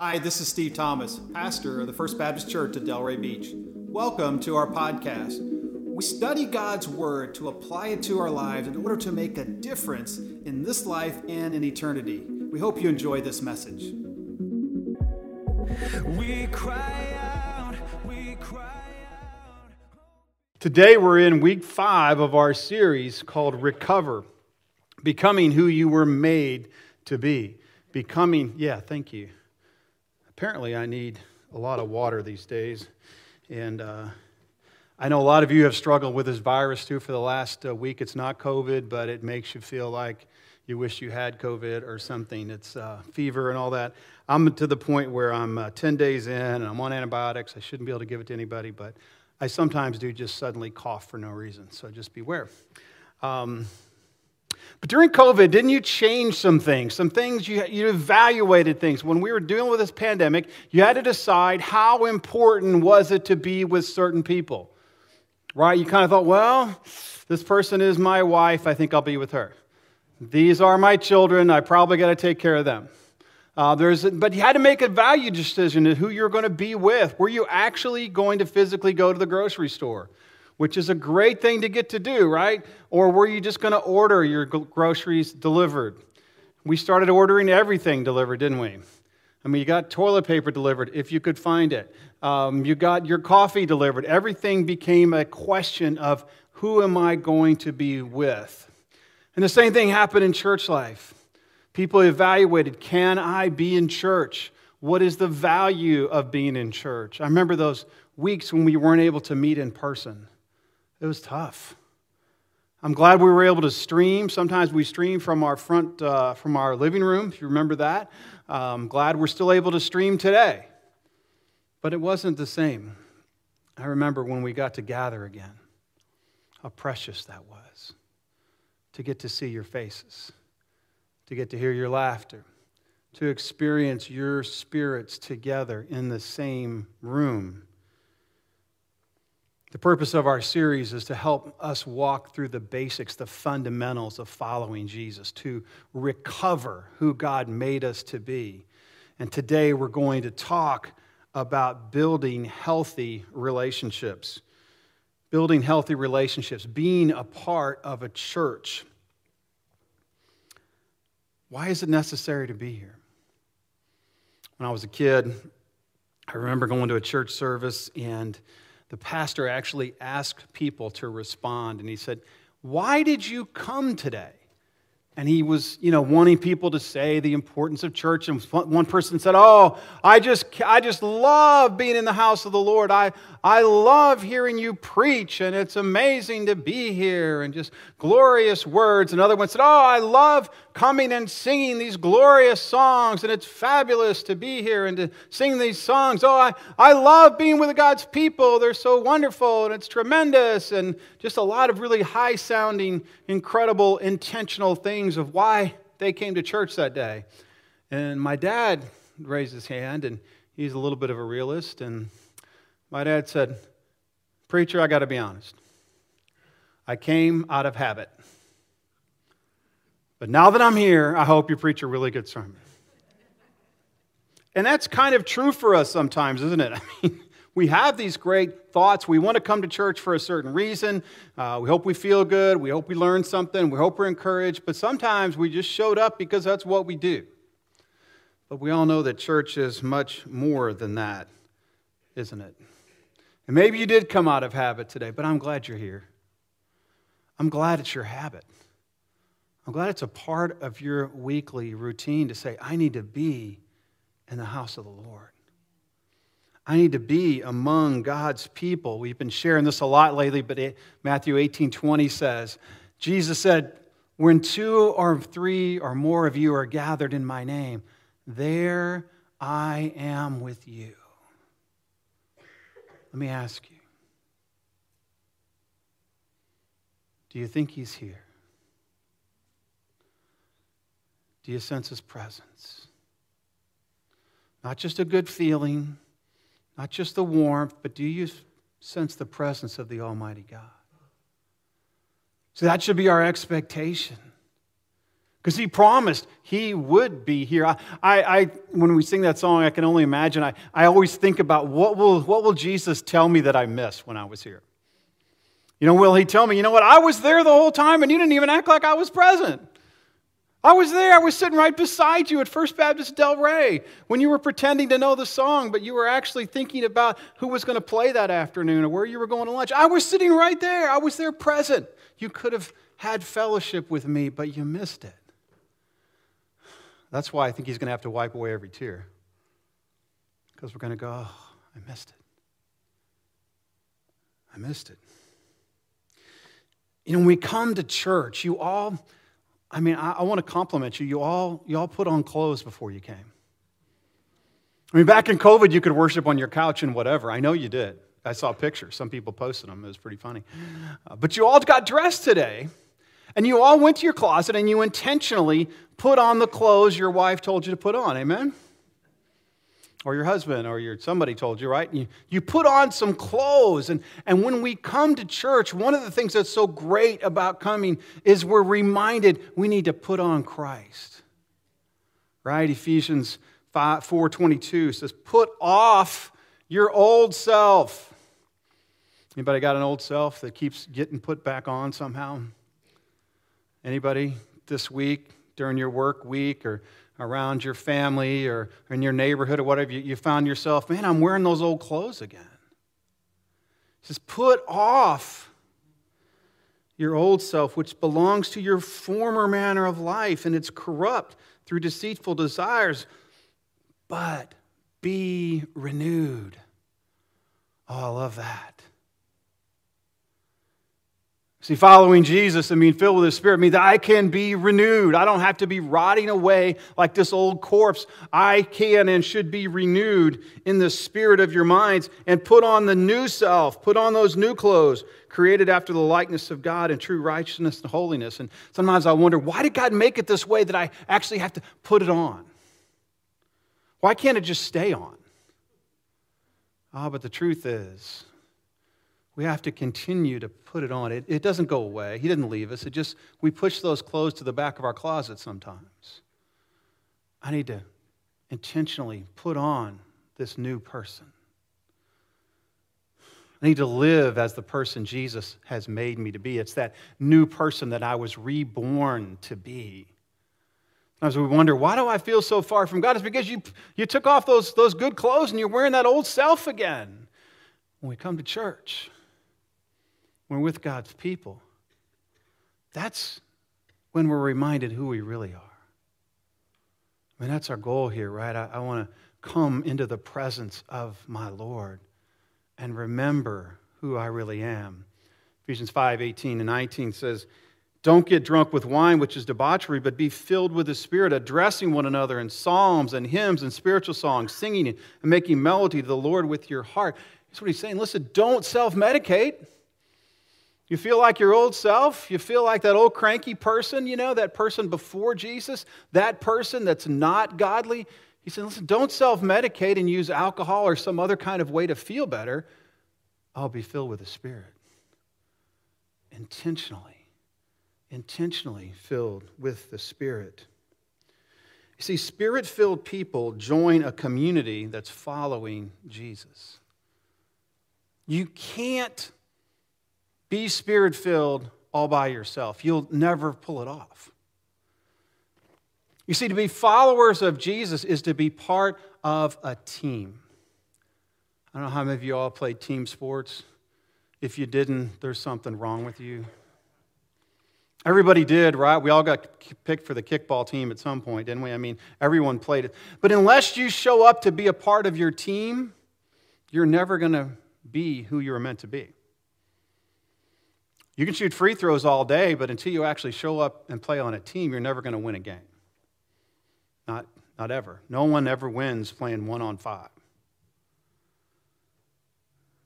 Hi, this is Steve Thomas, pastor of the First Baptist Church at Delray Beach. Welcome to our podcast. We study God's Word to apply it to our lives in order to make a difference in this life and in eternity. We hope you enjoy this message. We cry out, we cry out. Today we're in week five of our series called Recover Becoming Who You Were Made to Be. Becoming, yeah, thank you apparently I need a lot of water these days. And uh, I know a lot of you have struggled with this virus too for the last uh, week. It's not COVID, but it makes you feel like you wish you had COVID or something. It's uh, fever and all that. I'm to the point where I'm uh, 10 days in and I'm on antibiotics. I shouldn't be able to give it to anybody, but I sometimes do just suddenly cough for no reason. So just beware. Um, but during COVID, didn't you change some things? Some things you, you evaluated things. When we were dealing with this pandemic, you had to decide how important was it to be with certain people, right? You kind of thought, well, this person is my wife. I think I'll be with her. These are my children. I probably got to take care of them. Uh, there's, but you had to make a value decision to who you're going to be with. Were you actually going to physically go to the grocery store? Which is a great thing to get to do, right? Or were you just going to order your groceries delivered? We started ordering everything delivered, didn't we? I mean, you got toilet paper delivered if you could find it. Um, you got your coffee delivered. Everything became a question of who am I going to be with? And the same thing happened in church life. People evaluated can I be in church? What is the value of being in church? I remember those weeks when we weren't able to meet in person. It was tough. I'm glad we were able to stream. Sometimes we stream from our front, uh, from our living room, if you remember that. I'm um, glad we're still able to stream today. But it wasn't the same. I remember when we got to gather again, how precious that was to get to see your faces, to get to hear your laughter, to experience your spirits together in the same room. The purpose of our series is to help us walk through the basics, the fundamentals of following Jesus, to recover who God made us to be. And today we're going to talk about building healthy relationships. Building healthy relationships, being a part of a church. Why is it necessary to be here? When I was a kid, I remember going to a church service and the pastor actually asked people to respond, and he said, Why did you come today? and he was you know wanting people to say the importance of church and one person said oh i just i just love being in the house of the lord i i love hearing you preach and it's amazing to be here and just glorious words another one said oh i love coming and singing these glorious songs and it's fabulous to be here and to sing these songs oh i i love being with god's people they're so wonderful and it's tremendous and just a lot of really high sounding incredible intentional things of why they came to church that day. And my dad raised his hand, and he's a little bit of a realist. And my dad said, Preacher, I got to be honest. I came out of habit. But now that I'm here, I hope you preach a really good sermon. And that's kind of true for us sometimes, isn't it? I mean, we have these great thoughts. We want to come to church for a certain reason. Uh, we hope we feel good. We hope we learn something. We hope we're encouraged. But sometimes we just showed up because that's what we do. But we all know that church is much more than that, isn't it? And maybe you did come out of habit today, but I'm glad you're here. I'm glad it's your habit. I'm glad it's a part of your weekly routine to say, I need to be in the house of the Lord. I need to be among God's people. We've been sharing this a lot lately, but Matthew 18 20 says, Jesus said, When two or three or more of you are gathered in my name, there I am with you. Let me ask you do you think he's here? Do you sense his presence? Not just a good feeling not just the warmth, but do you sense the presence of the Almighty God? So that should be our expectation. Because he promised he would be here. I, I, I, when we sing that song, I can only imagine. I, I always think about what will, what will Jesus tell me that I missed when I was here? You know, will he tell me, you know what, I was there the whole time and you didn't even act like I was present? I was there. I was sitting right beside you at First Baptist Delray when you were pretending to know the song, but you were actually thinking about who was going to play that afternoon or where you were going to lunch. I was sitting right there. I was there present. You could have had fellowship with me, but you missed it. That's why I think he's going to have to wipe away every tear. Because we're going to go, oh, I missed it. I missed it. You know, when we come to church, you all, I mean, I, I want to compliment you. You all, you all put on clothes before you came. I mean, back in COVID, you could worship on your couch and whatever. I know you did. I saw pictures. Some people posted them. It was pretty funny. Uh, but you all got dressed today, and you all went to your closet and you intentionally put on the clothes your wife told you to put on. Amen? Or your husband or your somebody told you, right? You, you put on some clothes. And, and when we come to church, one of the things that's so great about coming is we're reminded we need to put on Christ. Right? Ephesians 5, 4.22 says, put off your old self. Anybody got an old self that keeps getting put back on somehow? Anybody this week during your work week or around your family or in your neighborhood or whatever, you, you found yourself, man, I'm wearing those old clothes again. He says, put off your old self, which belongs to your former manner of life, and it's corrupt through deceitful desires, but be renewed. Oh, I love that. See, following Jesus and being filled with the Spirit means that I can be renewed. I don't have to be rotting away like this old corpse. I can and should be renewed in the spirit of your minds and put on the new self, put on those new clothes, created after the likeness of God and true righteousness and holiness. And sometimes I wonder, why did God make it this way that I actually have to put it on? Why can't it just stay on? Ah, oh, but the truth is, we have to continue to put it on. It, it doesn't go away. He didn't leave us. It just, we push those clothes to the back of our closet sometimes. I need to intentionally put on this new person. I need to live as the person Jesus has made me to be. It's that new person that I was reborn to be. As we wonder, why do I feel so far from God? It's because you, you took off those, those good clothes and you're wearing that old self again. When we come to church, when we're with God's people, that's when we're reminded who we really are. I mean, that's our goal here, right? I, I want to come into the presence of my Lord and remember who I really am. Ephesians 5 18 and 19 says, Don't get drunk with wine, which is debauchery, but be filled with the Spirit, addressing one another in psalms and hymns and spiritual songs, singing and making melody to the Lord with your heart. That's what he's saying. Listen, don't self medicate. You feel like your old self? You feel like that old cranky person, you know, that person before Jesus, that person that's not godly? He said, listen, don't self medicate and use alcohol or some other kind of way to feel better. I'll be filled with the Spirit. Intentionally, intentionally filled with the Spirit. You see, spirit filled people join a community that's following Jesus. You can't be spirit filled all by yourself. You'll never pull it off. You see, to be followers of Jesus is to be part of a team. I don't know how many of you all played team sports. If you didn't, there's something wrong with you. Everybody did, right? We all got picked for the kickball team at some point, didn't we? I mean, everyone played it. But unless you show up to be a part of your team, you're never going to be who you were meant to be. You can shoot free throws all day, but until you actually show up and play on a team, you're never going to win a game. Not, not ever. No one ever wins playing one on five.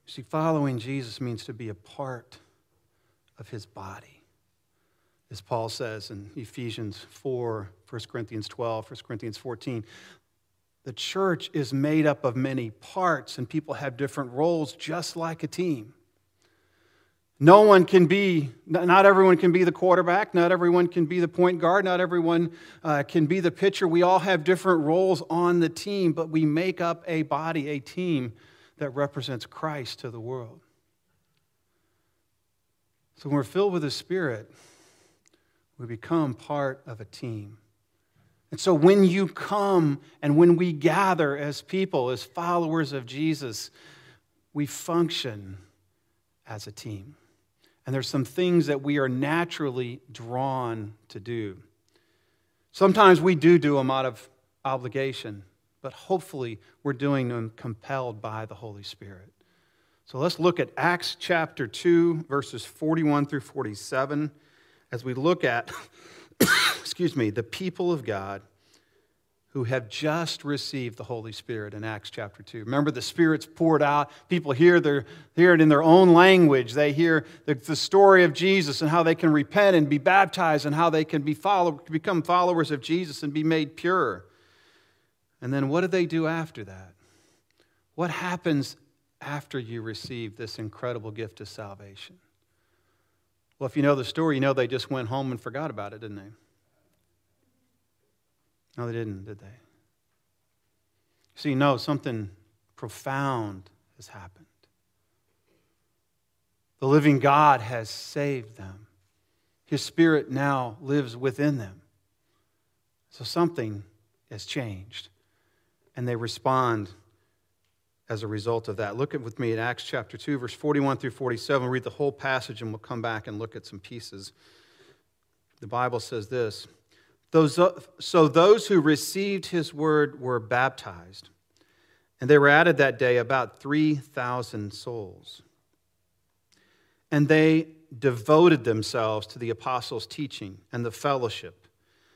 See, following Jesus means to be a part of his body. As Paul says in Ephesians 4, 1 Corinthians 12, 1 Corinthians 14, the church is made up of many parts, and people have different roles, just like a team. No one can be, not everyone can be the quarterback, not everyone can be the point guard, not everyone uh, can be the pitcher. We all have different roles on the team, but we make up a body, a team that represents Christ to the world. So when we're filled with the Spirit, we become part of a team. And so when you come and when we gather as people, as followers of Jesus, we function as a team. And there's some things that we are naturally drawn to do. Sometimes we do do them out of obligation, but hopefully we're doing them compelled by the Holy Spirit. So let's look at Acts chapter 2, verses 41 through 47, as we look at, excuse me, the people of God who have just received the Holy Spirit in Acts chapter 2. Remember, the Spirit's poured out. People hear, their, hear it in their own language. They hear the, the story of Jesus and how they can repent and be baptized and how they can be follow, become followers of Jesus and be made pure. And then what do they do after that? What happens after you receive this incredible gift of salvation? Well, if you know the story, you know they just went home and forgot about it, didn't they? No, they didn't, did they? See, no, something profound has happened. The living God has saved them. His spirit now lives within them. So something has changed. And they respond as a result of that. Look at with me at Acts chapter 2, verse 41 through 47. Read the whole passage and we'll come back and look at some pieces. The Bible says this Uh, so those who received his word were baptized, and they were added that day about 3,000 souls. And they devoted themselves to the apostles' teaching and the fellowship,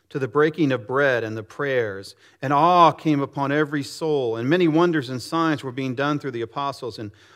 to the breaking of bread and the prayers. And awe came upon every soul, and many wonders and signs were being done through the apostles. And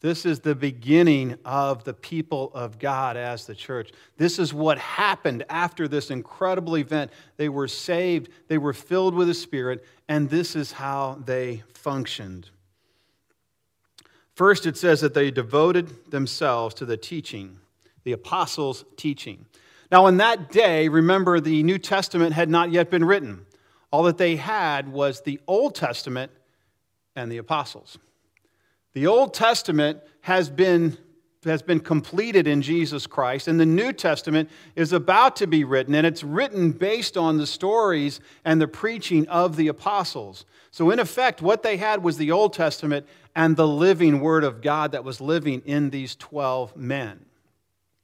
This is the beginning of the people of God as the church. This is what happened after this incredible event. They were saved, they were filled with the Spirit, and this is how they functioned. First, it says that they devoted themselves to the teaching, the apostles' teaching. Now, in that day, remember, the New Testament had not yet been written. All that they had was the Old Testament and the apostles. The Old Testament has been, has been completed in Jesus Christ, and the New Testament is about to be written, and it's written based on the stories and the preaching of the apostles. So, in effect, what they had was the Old Testament and the living Word of God that was living in these 12 men.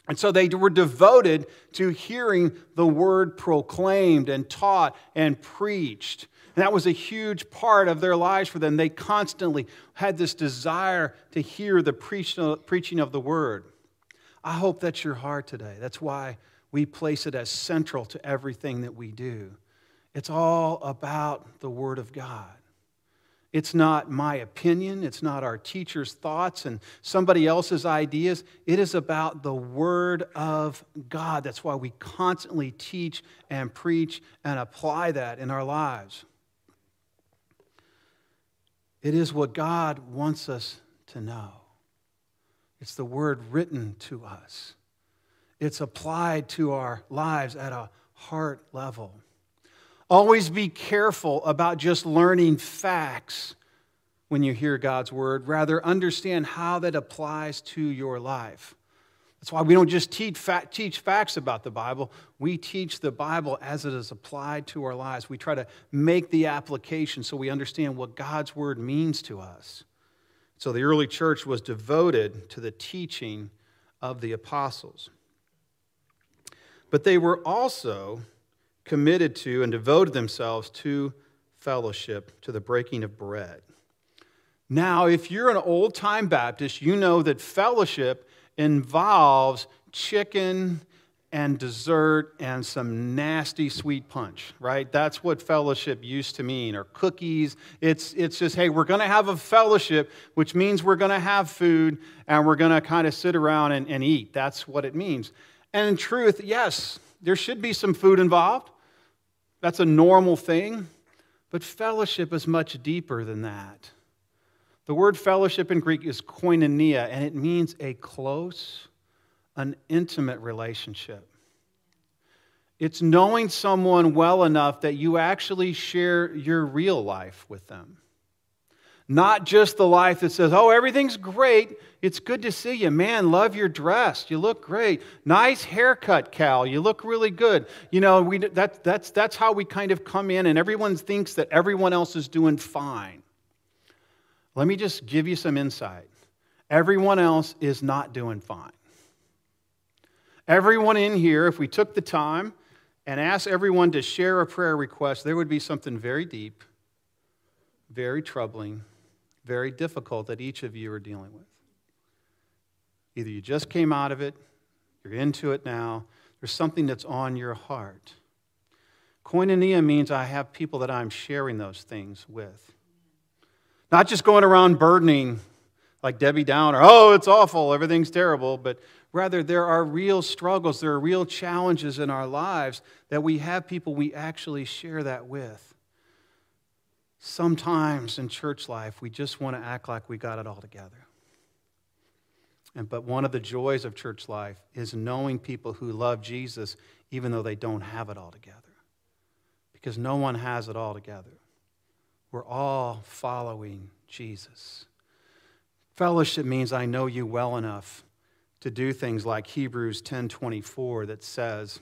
And so they were devoted to hearing the word proclaimed and taught and preached. And that was a huge part of their lives for them. They constantly had this desire to hear the preaching of the word. I hope that's your heart today. That's why we place it as central to everything that we do. It's all about the word of God. It's not my opinion. It's not our teacher's thoughts and somebody else's ideas. It is about the Word of God. That's why we constantly teach and preach and apply that in our lives. It is what God wants us to know. It's the Word written to us, it's applied to our lives at a heart level. Always be careful about just learning facts when you hear God's word. Rather, understand how that applies to your life. That's why we don't just teach, teach facts about the Bible. We teach the Bible as it is applied to our lives. We try to make the application so we understand what God's word means to us. So the early church was devoted to the teaching of the apostles. But they were also committed to and devoted themselves to fellowship, to the breaking of bread. Now, if you're an old time Baptist, you know that fellowship involves chicken and dessert and some nasty sweet punch, right? That's what fellowship used to mean, or cookies. It's, it's just, hey, we're going to have a fellowship, which means we're going to have food and we're going to kind of sit around and, and eat. That's what it means. And in truth, yes, there should be some food involved. That's a normal thing. But fellowship is much deeper than that. The word fellowship in Greek is koinonia, and it means a close, an intimate relationship. It's knowing someone well enough that you actually share your real life with them. Not just the life that says, oh, everything's great. It's good to see you. Man, love your dress. You look great. Nice haircut, Cal. You look really good. You know, we, that, that's, that's how we kind of come in, and everyone thinks that everyone else is doing fine. Let me just give you some insight. Everyone else is not doing fine. Everyone in here, if we took the time and asked everyone to share a prayer request, there would be something very deep, very troubling, very difficult that each of you are dealing with. Either you just came out of it, you're into it now, there's something that's on your heart. Koinonia means I have people that I'm sharing those things with. Not just going around burdening like Debbie Downer, oh, it's awful, everything's terrible, but Rather, there are real struggles, there are real challenges in our lives that we have people we actually share that with. Sometimes in church life, we just want to act like we got it all together. And, but one of the joys of church life is knowing people who love Jesus even though they don't have it all together. Because no one has it all together. We're all following Jesus. Fellowship means I know you well enough to do things like Hebrews 10:24 that says,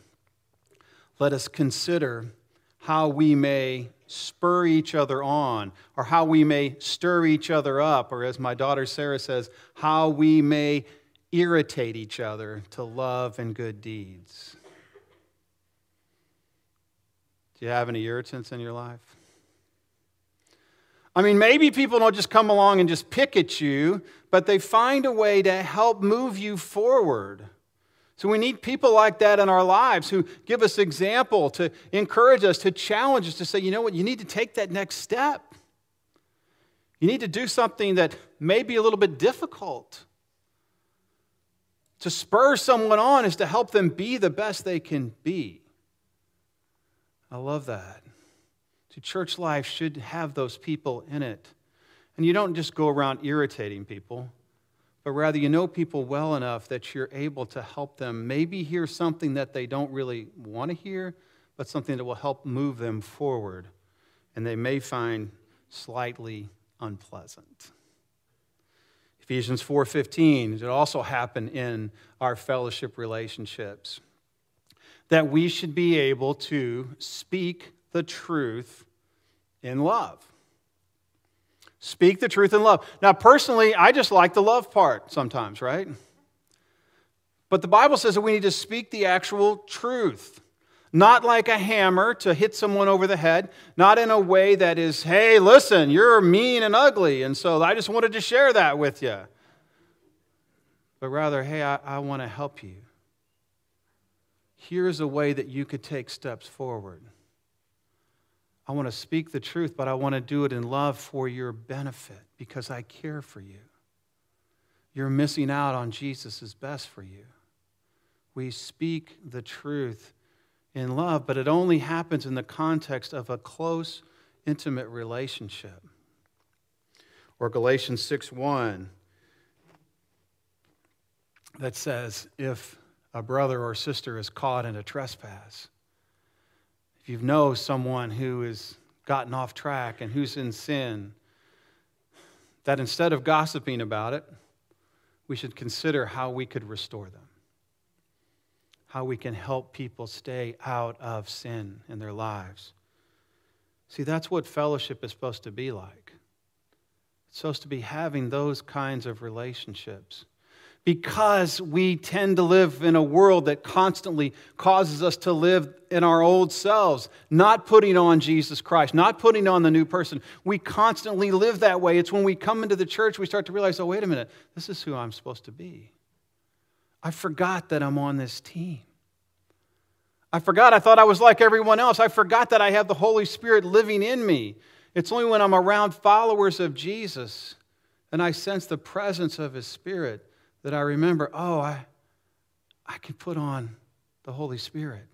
"Let us consider how we may spur each other on, or how we may stir each other up, or as my daughter Sarah says, how we may irritate each other to love and good deeds." Do you have any irritants in your life? I mean, maybe people don't just come along and just pick at you, but they find a way to help move you forward. So we need people like that in our lives who give us example, to encourage us, to challenge us, to say, you know what, you need to take that next step. You need to do something that may be a little bit difficult. To spur someone on is to help them be the best they can be. I love that. To church life should have those people in it. And you don't just go around irritating people, but rather you know people well enough that you're able to help them maybe hear something that they don't really want to hear, but something that will help move them forward. And they may find slightly unpleasant. Ephesians 4:15 it also happen in our fellowship relationships that we should be able to speak the truth in love. Speak the truth in love. Now, personally, I just like the love part sometimes, right? But the Bible says that we need to speak the actual truth. Not like a hammer to hit someone over the head, not in a way that is, hey, listen, you're mean and ugly, and so I just wanted to share that with you. But rather, hey, I, I want to help you. Here's a way that you could take steps forward. I want to speak the truth, but I want to do it in love for your benefit because I care for you. You're missing out on Jesus' best for you. We speak the truth in love, but it only happens in the context of a close, intimate relationship. Or Galatians 6 1 that says, if a brother or sister is caught in a trespass, if you know someone who has gotten off track and who's in sin, that instead of gossiping about it, we should consider how we could restore them, how we can help people stay out of sin in their lives. See, that's what fellowship is supposed to be like. It's supposed to be having those kinds of relationships because we tend to live in a world that constantly causes us to live in our old selves, not putting on Jesus Christ, not putting on the new person. We constantly live that way. It's when we come into the church we start to realize, oh, wait a minute, this is who I'm supposed to be. I forgot that I'm on this team. I forgot I thought I was like everyone else. I forgot that I have the Holy Spirit living in me. It's only when I'm around followers of Jesus and I sense the presence of His Spirit that I remember, oh, I, I can put on the Holy Spirit.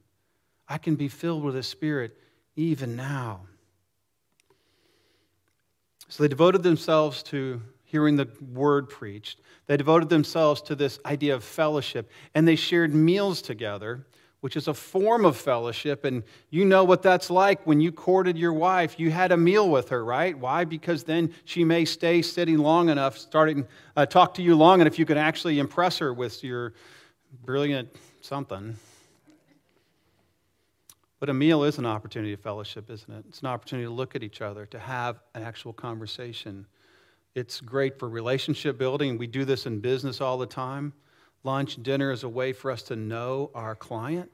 I can be filled with the Spirit even now. So they devoted themselves to hearing the word preached. They devoted themselves to this idea of fellowship, and they shared meals together, which is a form of fellowship. And you know what that's like when you courted your wife. You had a meal with her, right? Why? Because then she may stay sitting long enough, starting uh, talk to you long enough, you can actually impress her with your brilliant something. But a meal is an opportunity of fellowship, isn't it? It's an opportunity to look at each other, to have an actual conversation. It's great for relationship building. We do this in business all the time. Lunch, dinner is a way for us to know our client.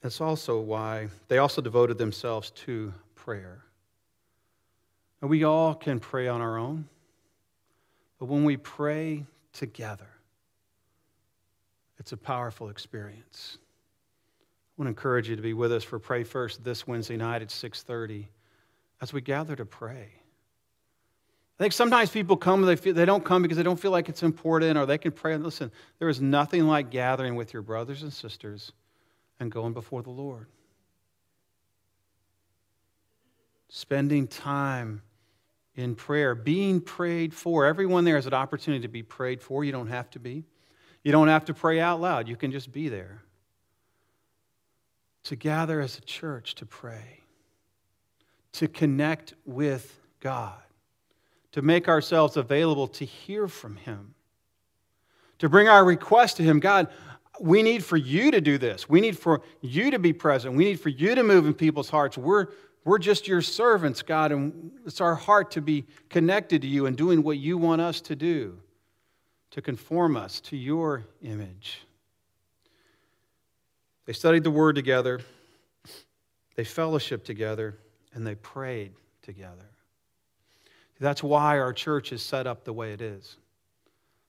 That's also why they also devoted themselves to prayer. And we all can pray on our own, but when we pray together, it's a powerful experience. I want to encourage you to be with us for Pray First this Wednesday night at 6:30 as we gather to pray. I think sometimes people come, they, feel, they don't come because they don't feel like it's important or they can pray. And listen, there is nothing like gathering with your brothers and sisters and going before the Lord. Spending time in prayer, being prayed for. Everyone there has an opportunity to be prayed for. You don't have to be. You don't have to pray out loud, you can just be there. To gather as a church to pray, to connect with God, to make ourselves available to hear from Him, to bring our request to Him. God, we need for you to do this. We need for you to be present. We need for you to move in people's hearts. We're, we're just your servants, God, and it's our heart to be connected to you and doing what you want us to do to conform us to your image. They studied the word together, they fellowshiped together, and they prayed together. That's why our church is set up the way it is.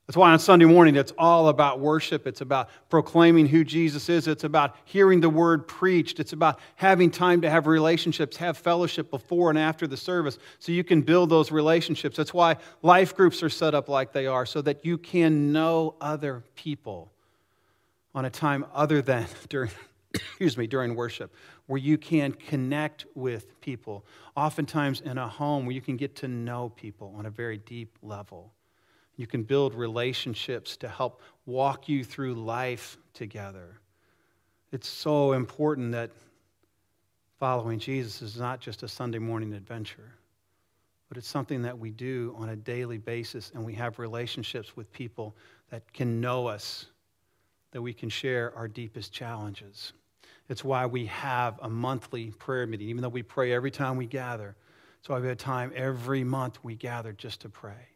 That's why on Sunday morning it's all about worship. It's about proclaiming who Jesus is. It's about hearing the word preached. It's about having time to have relationships, have fellowship before and after the service so you can build those relationships. That's why life groups are set up like they are so that you can know other people on a time other than during excuse me during worship where you can connect with people oftentimes in a home where you can get to know people on a very deep level you can build relationships to help walk you through life together. It's so important that following Jesus is not just a Sunday morning adventure, but it's something that we do on a daily basis, and we have relationships with people that can know us, that we can share our deepest challenges. It's why we have a monthly prayer meeting, even though we pray every time we gather. So have time every month we gather just to pray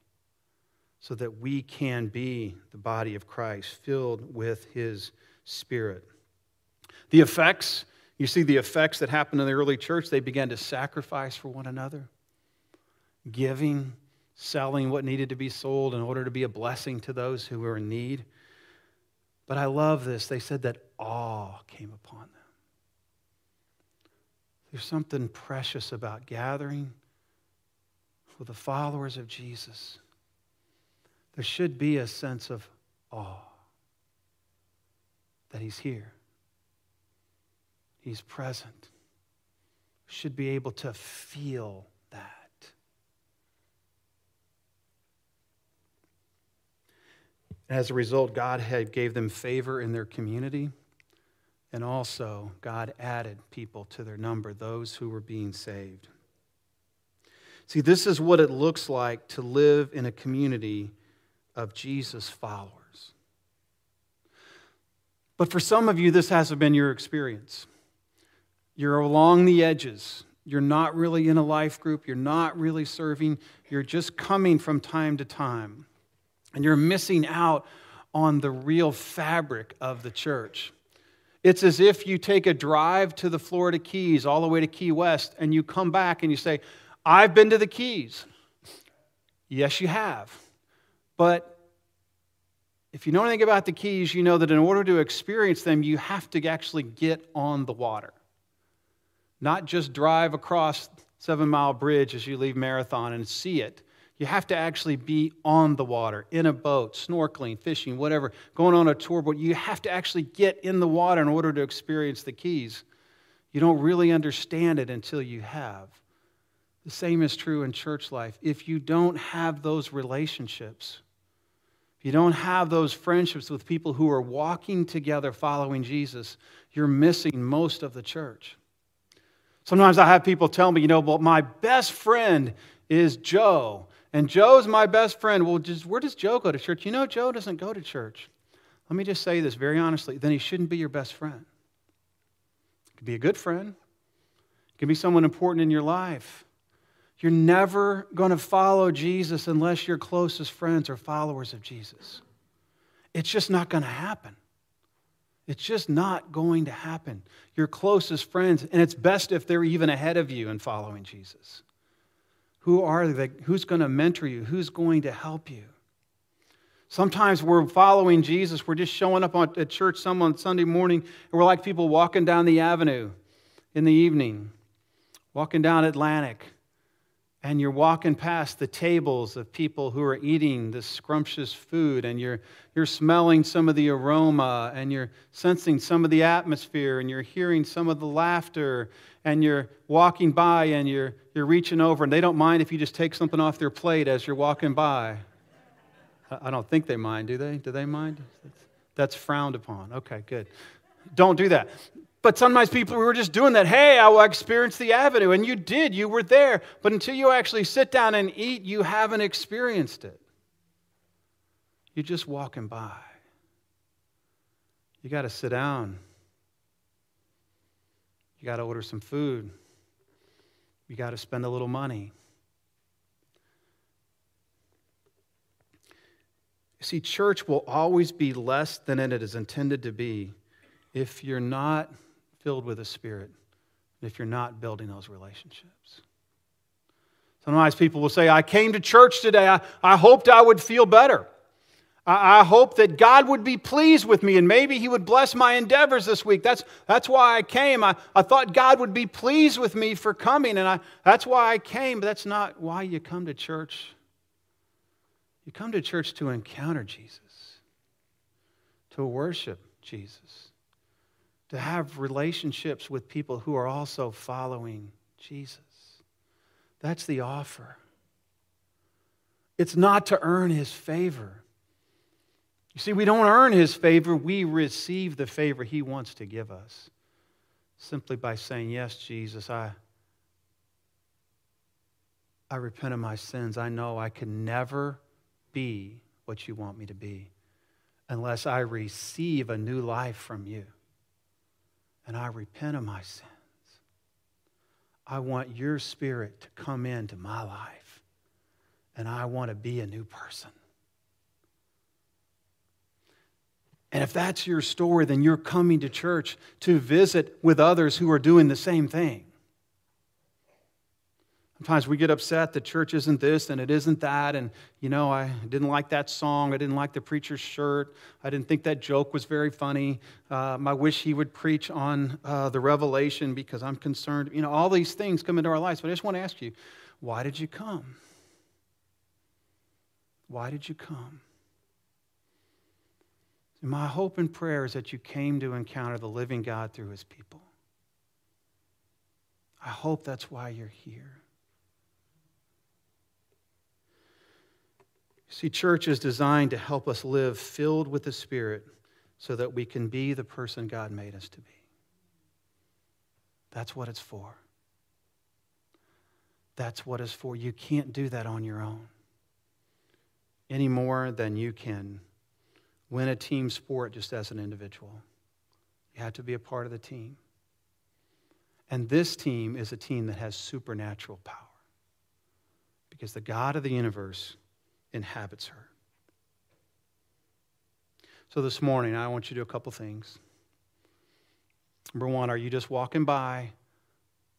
so that we can be the body of Christ, filled with his Spirit. The effects, you see the effects that happened in the early church. They began to sacrifice for one another, giving, selling what needed to be sold in order to be a blessing to those who were in need. But I love this. They said that awe came upon them. There's something precious about gathering with the followers of Jesus there should be a sense of awe that He's here, He's present. Should be able to feel that. As a result, God had gave them favor in their community, and also God added people to their number, those who were being saved. See, this is what it looks like to live in a community of Jesus' followers. But for some of you, this hasn't been your experience. You're along the edges. You're not really in a life group. You're not really serving. You're just coming from time to time. And you're missing out on the real fabric of the church. It's as if you take a drive to the Florida Keys, all the way to Key West, and you come back and you say, I've been to the Keys. Yes, you have. But If you know anything about the keys, you know that in order to experience them, you have to actually get on the water. Not just drive across Seven Mile Bridge as you leave Marathon and see it. You have to actually be on the water, in a boat, snorkeling, fishing, whatever, going on a tour boat. You have to actually get in the water in order to experience the keys. You don't really understand it until you have. The same is true in church life. If you don't have those relationships, if you don't have those friendships with people who are walking together following Jesus, you're missing most of the church. Sometimes I have people tell me, you know, well, my best friend is Joe, and Joe's my best friend. Well, just, where does Joe go to church? You know, Joe doesn't go to church. Let me just say this very honestly then he shouldn't be your best friend. He could be a good friend, he can be someone important in your life. You're never going to follow Jesus unless your closest friends are followers of Jesus. It's just not going to happen. It's just not going to happen. Your closest friends, and it's best if they're even ahead of you in following Jesus. Who are they? Who's going to mentor you? Who's going to help you? Sometimes we're following Jesus. We're just showing up at church some on Sunday morning, and we're like people walking down the avenue in the evening, walking down Atlantic, and you're walking past the tables of people who are eating this scrumptious food, and you're, you're smelling some of the aroma, and you're sensing some of the atmosphere, and you're hearing some of the laughter, and you're walking by and you're, you're reaching over, and they don't mind if you just take something off their plate as you're walking by. I don't think they mind, do they? Do they mind? That's frowned upon. Okay, good. Don't do that. But sometimes people we were just doing that. Hey, I will experience the avenue. And you did, you were there. But until you actually sit down and eat, you haven't experienced it. You're just walking by. You got to sit down. You got to order some food. You got to spend a little money. You see, church will always be less than it is intended to be if you're not filled with the Spirit if you're not building those relationships. Sometimes people will say, I came to church today. I, I hoped I would feel better. I, I hope that God would be pleased with me and maybe He would bless my endeavors this week. That's, that's why I came. I, I thought God would be pleased with me for coming, and I, that's why I came. But that's not why you come to church. You come to church to encounter Jesus, to worship Jesus to have relationships with people who are also following Jesus. That's the offer. It's not to earn his favor. You see, we don't earn his favor, we receive the favor he wants to give us simply by saying, Yes, Jesus, I, I repent of my sins. I know I can never be what you want me to be unless I receive a new life from you and I repent of my sins. I want your spirit to come into my life, and I want to be a new person. And if that's your story, then you're coming to church to visit with others who are doing the same thing. Sometimes we get upset that church isn't this and it isn't that. And, you know, I didn't like that song. I didn't like the preacher's shirt. I didn't think that joke was very funny. Um, I wish he would preach on uh, the revelation because I'm concerned. You know, all these things come into our lives. But I just want to ask you why did you come? Why did you come? My hope and prayer is that you came to encounter the living God through his people. I hope that's why you're here. See, church is designed to help us live filled with the Spirit so that we can be the person God made us to be. That's what it's for. That's what it's for. You can't do that on your own any more than you can win a team sport just as an individual. You have to be a part of the team. And this team is a team that has supernatural power because the God of the universe inhabits her. So this morning, I want you to do a couple things. Number one, are you just walking by,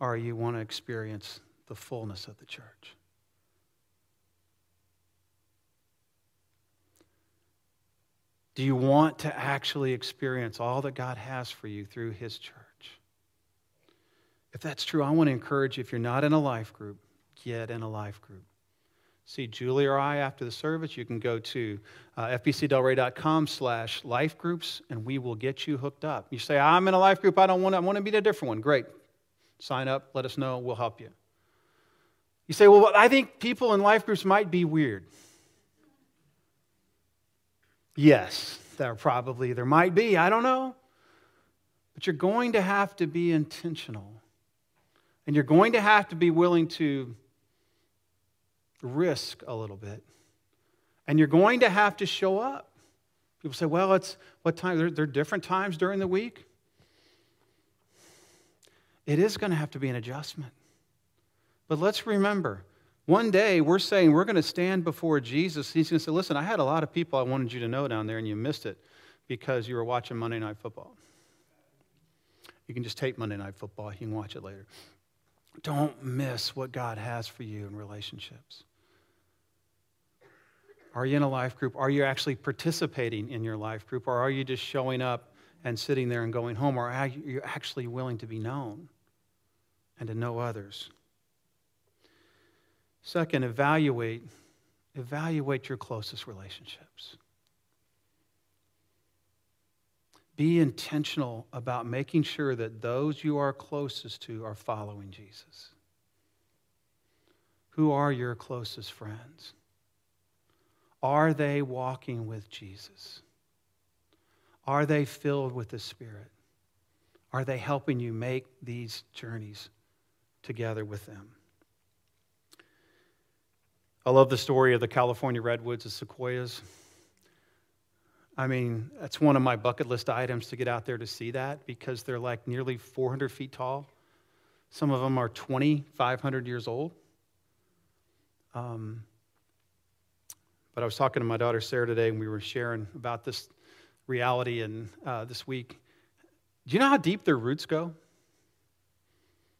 or you want to experience the fullness of the church? Do you want to actually experience all that God has for you through His church? If that's true, I want to encourage you if you're not in a life group, get in a life group. See Julie or I after the service, you can go to uh, fbcdelray.com slash life groups and we will get you hooked up. You say, I'm in a life group, I don't want to, I want to be in a different one. Great. Sign up, let us know, we'll help you. You say, well, I think people in life groups might be weird. Yes, there probably, there might be, I don't know. But you're going to have to be intentional. And you're going to have to be willing to risk a little bit. And you're going to have to show up. People say, well, it's what time? There, there are different times during the week. It is going to have to be an adjustment. But let's remember, one day we're saying we're going to stand before Jesus. He's going to say, listen, I had a lot of people I wanted you to know down there, and you missed it because you were watching Monday Night Football. You can just tape Monday Night Football, you can watch it later. Don't miss what God has for you in relationships. Are you in a life group? Are you actually participating in your life group? Or are you just showing up and sitting there and going home? Or are you actually willing to be known and to know others? Second, evaluate, evaluate your closest relationships. Be intentional about making sure that those you are closest to are following Jesus. Who are your closest friends? Are they walking with Jesus? Are they filled with the Spirit? Are they helping you make these journeys together with them? I love the story of the California redwoods, the sequoias. I mean, that's one of my bucket list items to get out there to see that because they're like nearly 400 feet tall. Some of them are 2,500 years old. Um, but I was talking to my daughter Sarah today, and we were sharing about this reality and uh, this week. Do you know how deep their roots go?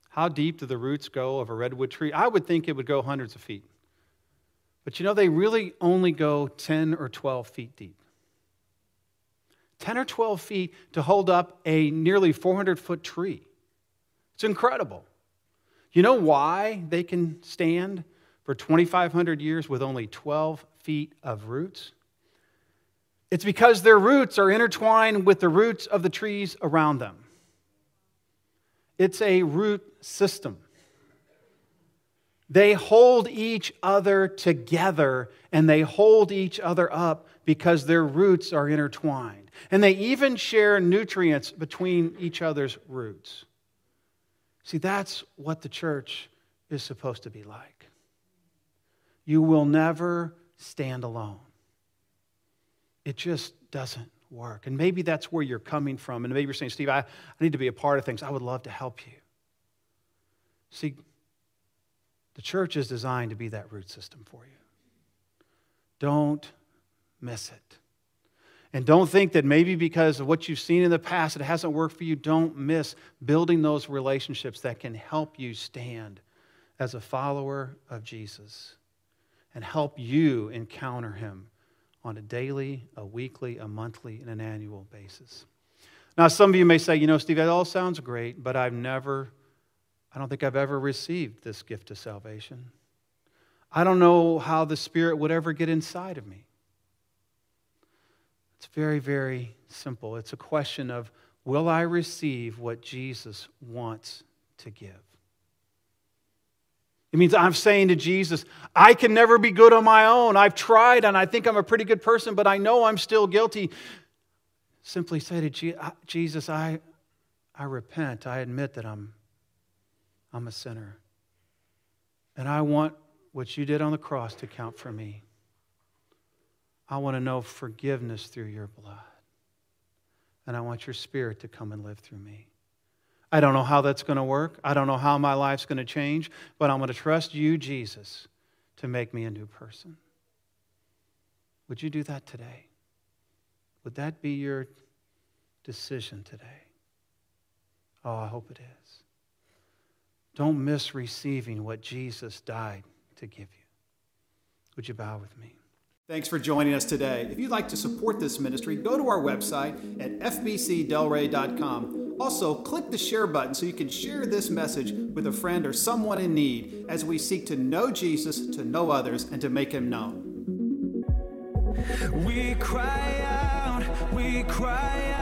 How deep do the roots go of a redwood tree? I would think it would go hundreds of feet. But you know, they really only go 10 or 12 feet deep. 10 or 12 feet to hold up a nearly 400 foot tree. It's incredible. You know why they can stand for 2,500 years with only 12 feet of roots? It's because their roots are intertwined with the roots of the trees around them. It's a root system. They hold each other together and they hold each other up because their roots are intertwined. And they even share nutrients between each other's roots. See, that's what the church is supposed to be like. You will never stand alone. It just doesn't work. And maybe that's where you're coming from. And maybe you're saying, Steve, I, I need to be a part of things. I would love to help you. See, the church is designed to be that root system for you. Don't miss it. And don't think that maybe because of what you've seen in the past, it hasn't worked for you. Don't miss building those relationships that can help you stand as a follower of Jesus and help you encounter him on a daily, a weekly, a monthly, and an annual basis. Now, some of you may say, you know, Steve, that all sounds great, but I've never, I don't think I've ever received this gift of salvation. I don't know how the Spirit would ever get inside of me. It's very, very simple. It's a question of will I receive what Jesus wants to give? It means I'm saying to Jesus, I can never be good on my own. I've tried and I think I'm a pretty good person, but I know I'm still guilty. Simply say to Jesus, I, I repent. I admit that I'm, I'm a sinner. And I want what you did on the cross to count for me. I want to know forgiveness through your blood. And I want your spirit to come and live through me. I don't know how that's going to work. I don't know how my life's going to change, but I'm going to trust you, Jesus, to make me a new person. Would you do that today? Would that be your decision today? Oh, I hope it is. Don't miss receiving what Jesus died to give you. Would you bow with me? Thanks for joining us today. If you'd like to support this ministry, go to our website at fbcdelray.com. Also, click the share button so you can share this message with a friend or someone in need as we seek to know Jesus, to know others, and to make him known. We cry out, we cry out.